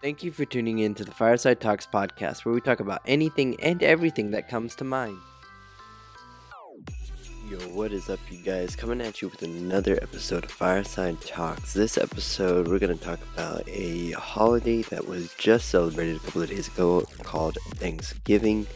Thank you for tuning in to the Fireside Talks podcast, where we talk about anything and everything that comes to mind. Yo, what is up, you guys? Coming at you with another episode of Fireside Talks. This episode, we're going to talk about a holiday that was just celebrated a couple of days ago called Thanksgiving.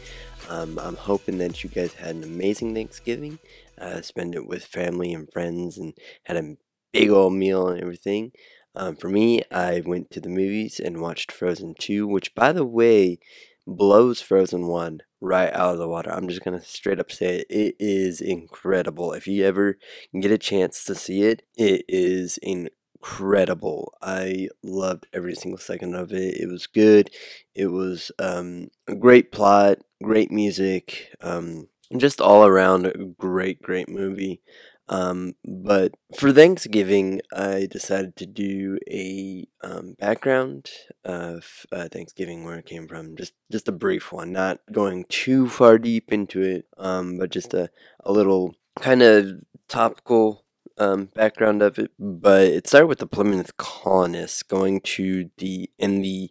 Um, I'm hoping that you guys had an amazing Thanksgiving, uh, spend it with family and friends, and had a big old meal and everything. Um, for me, I went to the movies and watched Frozen 2, which, by the way, blows Frozen 1 right out of the water. I'm just going to straight up say it. It is incredible. If you ever get a chance to see it, it is incredible. I loved every single second of it. It was good. It was um, a great plot, great music, um, just all around a great, great movie. Um, but for Thanksgiving, I decided to do a um, background of uh, Thanksgiving, where it came from. Just just a brief one, not going too far deep into it, um, but just a, a little kind of topical um, background of it. But it started with the Plymouth colonists going to the in the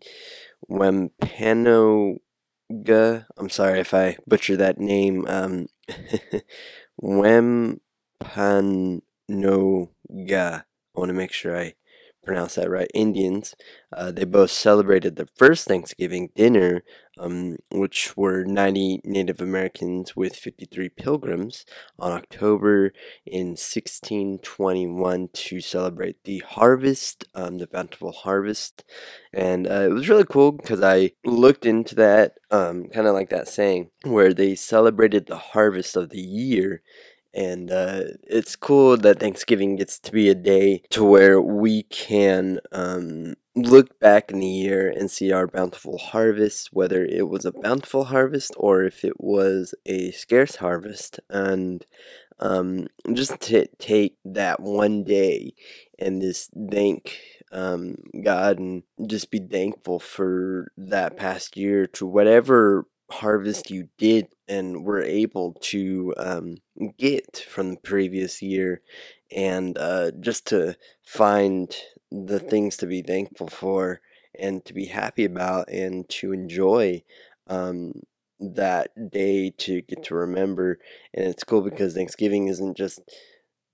Wampanoag. I'm sorry if I butcher that name. Um, Wem Panoga. I want to make sure I pronounce that right. Indians. Uh, they both celebrated their first Thanksgiving dinner, um, which were 90 Native Americans with 53 pilgrims, on October in 1621 to celebrate the harvest, um, the bountiful harvest. And uh, it was really cool because I looked into that, um, kind of like that saying, where they celebrated the harvest of the year and uh, it's cool that Thanksgiving gets to be a day to where we can um, look back in the year and see our bountiful harvest, whether it was a bountiful harvest or if it was a scarce harvest, and um, just to take that one day and just thank um, God and just be thankful for that past year to whatever harvest you did and were able to um, get from the previous year and uh, just to find the things to be thankful for and to be happy about and to enjoy um, that day to get to remember. And it's cool because thanksgiving isn't just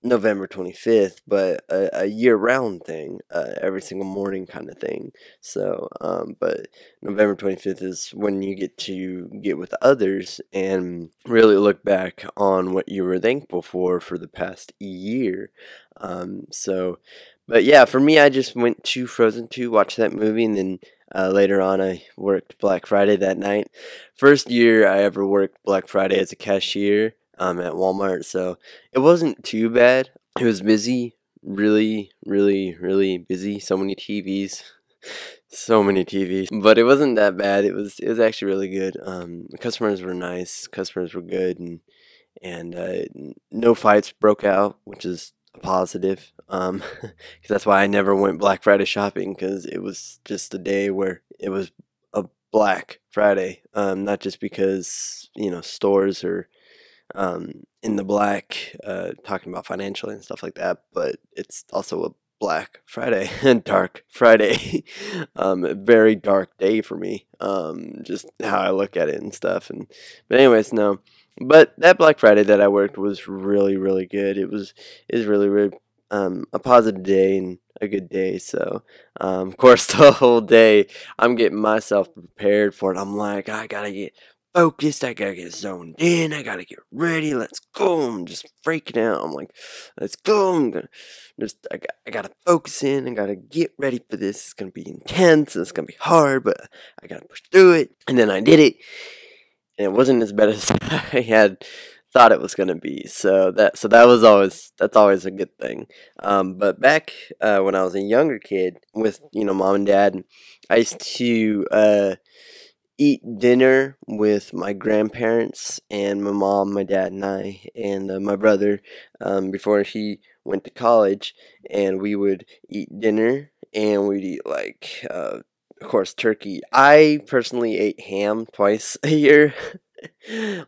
November 25th, but a, a year round thing, uh, every single morning kind of thing. So, um, but November 25th is when you get to get with others and really look back on what you were thankful for for the past year. Um, so, but yeah, for me, I just went to Frozen 2, watched that movie, and then uh, later on, I worked Black Friday that night. First year I ever worked Black Friday as a cashier um, at Walmart, so it wasn't too bad. It was busy, really, really, really busy. So many TVs, so many TVs, but it wasn't that bad. It was it was actually really good. Um, customers were nice, customers were good, and and uh, no fights broke out, which is a positive. Um, cause that's why I never went Black Friday shopping because it was just a day where it was a Black Friday. Um, not just because you know stores are um, in the black, uh, talking about financially and stuff like that. But it's also a Black Friday and Dark Friday. um, a very dark day for me. Um, just how I look at it and stuff. And but anyways, no. But that Black Friday that I worked was really really good. It was is really really um, a positive day and a good day. So, um, of course, the whole day I'm getting myself prepared for it. I'm like, I gotta get focused. I gotta get zoned in. I gotta get ready. Let's go. I'm just freaking out. I'm like, let's go. I'm gonna just, I, got, I gotta focus in. I gotta get ready for this. It's gonna be intense. It's gonna be hard, but I gotta push through it. And then I did it. And it wasn't as bad as I had thought it was gonna be. So that so that was always that's always a good thing. Um, but back uh, when I was a younger kid with you know mom and dad, I used to uh, eat dinner with my grandparents and my mom, my dad, and I, and uh, my brother um, before he went to college. And we would eat dinner and we'd eat, like, uh, of course, turkey. I personally ate ham twice a year.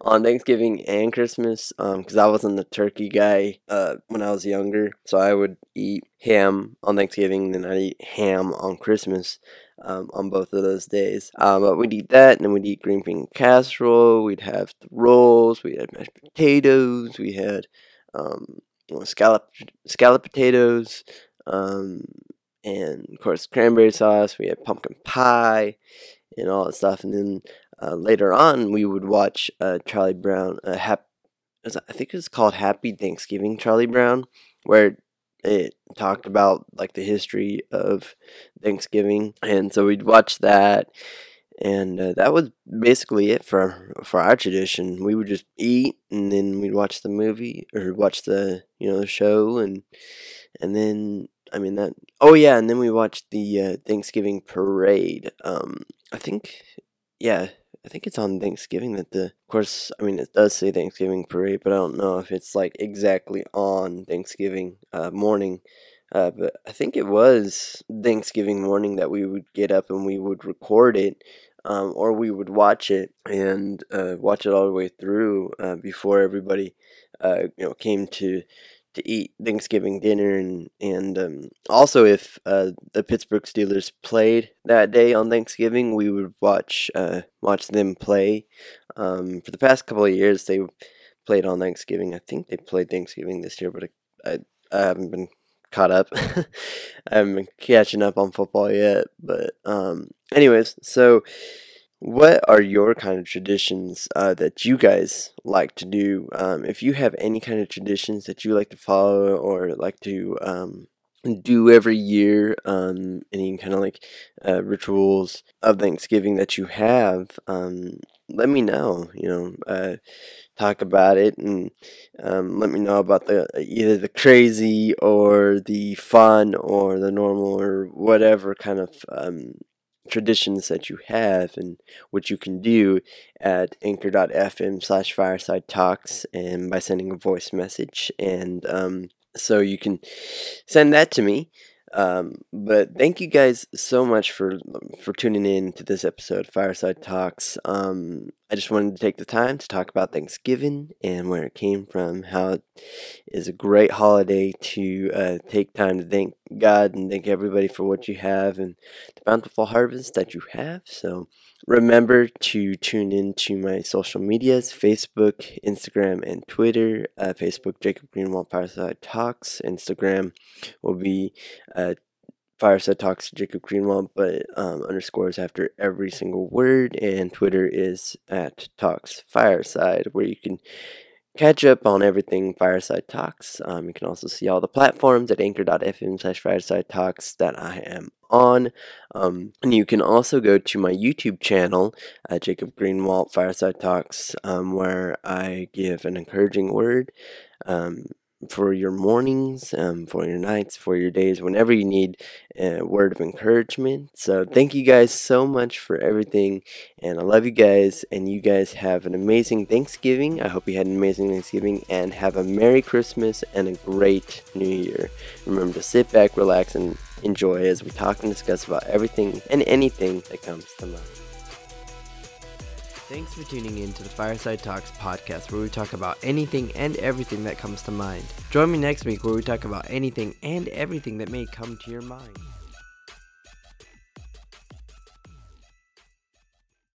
On Thanksgiving and Christmas because um, I wasn't the turkey guy uh, when I was younger. So I would eat ham on Thanksgiving, then I'd eat ham on Christmas. Um, on both of those days. Um, but we'd eat that, and then we'd eat green bean casserole. We'd have rolls. We had mashed potatoes. We had um, scallop scallop potatoes, um, and of course cranberry sauce. We had pumpkin pie, and all that stuff. And then uh, later on, we would watch uh, Charlie Brown. Uh, hap- I think it was called Happy Thanksgiving, Charlie Brown, where it talked about like the history of Thanksgiving, and so we'd watch that, and uh, that was basically it for for our tradition. We would just eat, and then we'd watch the movie or watch the you know the show, and and then I mean that. Oh yeah, and then we watched the uh, Thanksgiving parade. Um, I think, yeah, I think it's on Thanksgiving that the, of course, I mean, it does say Thanksgiving parade, but I don't know if it's like exactly on Thanksgiving uh, morning. Uh, but I think it was Thanksgiving morning that we would get up and we would record it, um, or we would watch it and uh, watch it all the way through uh, before everybody, uh, you know, came to to eat Thanksgiving dinner, and and um, also if uh, the Pittsburgh Steelers played that day on Thanksgiving, we would watch uh, watch them play. Um, for the past couple of years, they played on Thanksgiving. I think they played Thanksgiving this year, but I, I, I haven't been caught up. I haven't been catching up on football yet. But um, anyways, so what are your kind of traditions uh, that you guys like to do? Um, if you have any kind of traditions that you like to follow or like to um, do every year, um, any kind of like uh, rituals of Thanksgiving that you have, um, let me know. You know, uh, talk about it and um, let me know about the either the crazy or the fun or the normal or whatever kind of um, traditions that you have and what you can do at anchor.fm slash fireside talks and by sending a voice message and um, so you can send that to me um, but thank you guys so much for for tuning in to this episode Fireside Talks. Um, I just wanted to take the time to talk about Thanksgiving and where it came from, how it is a great holiday to uh, take time to thank God and thank everybody for what you have and the bountiful harvest that you have. So remember to tune in to my social medias Facebook, Instagram, and Twitter. Uh, Facebook, Jacob Greenwalt Fireside Talks. Instagram will be uh, Fireside Talks to Jacob Greenwalt, but um, underscores after every single word. And Twitter is at Talks Fireside, where you can catch up on everything Fireside Talks. Um, you can also see all the platforms at anchor.fm slash Fireside Talks that I am on. Um, and you can also go to my YouTube channel, uh, Jacob Greenwalt Fireside Talks, um, where I give an encouraging word. Um, for your mornings, um, for your nights, for your days, whenever you need a word of encouragement. So, thank you guys so much for everything, and I love you guys. And you guys have an amazing Thanksgiving. I hope you had an amazing Thanksgiving, and have a Merry Christmas and a great New Year. Remember to sit back, relax, and enjoy as we talk and discuss about everything and anything that comes to mind. Thanks for tuning in to the Fireside Talks podcast, where we talk about anything and everything that comes to mind. Join me next week where we talk about anything and everything that may come to your mind.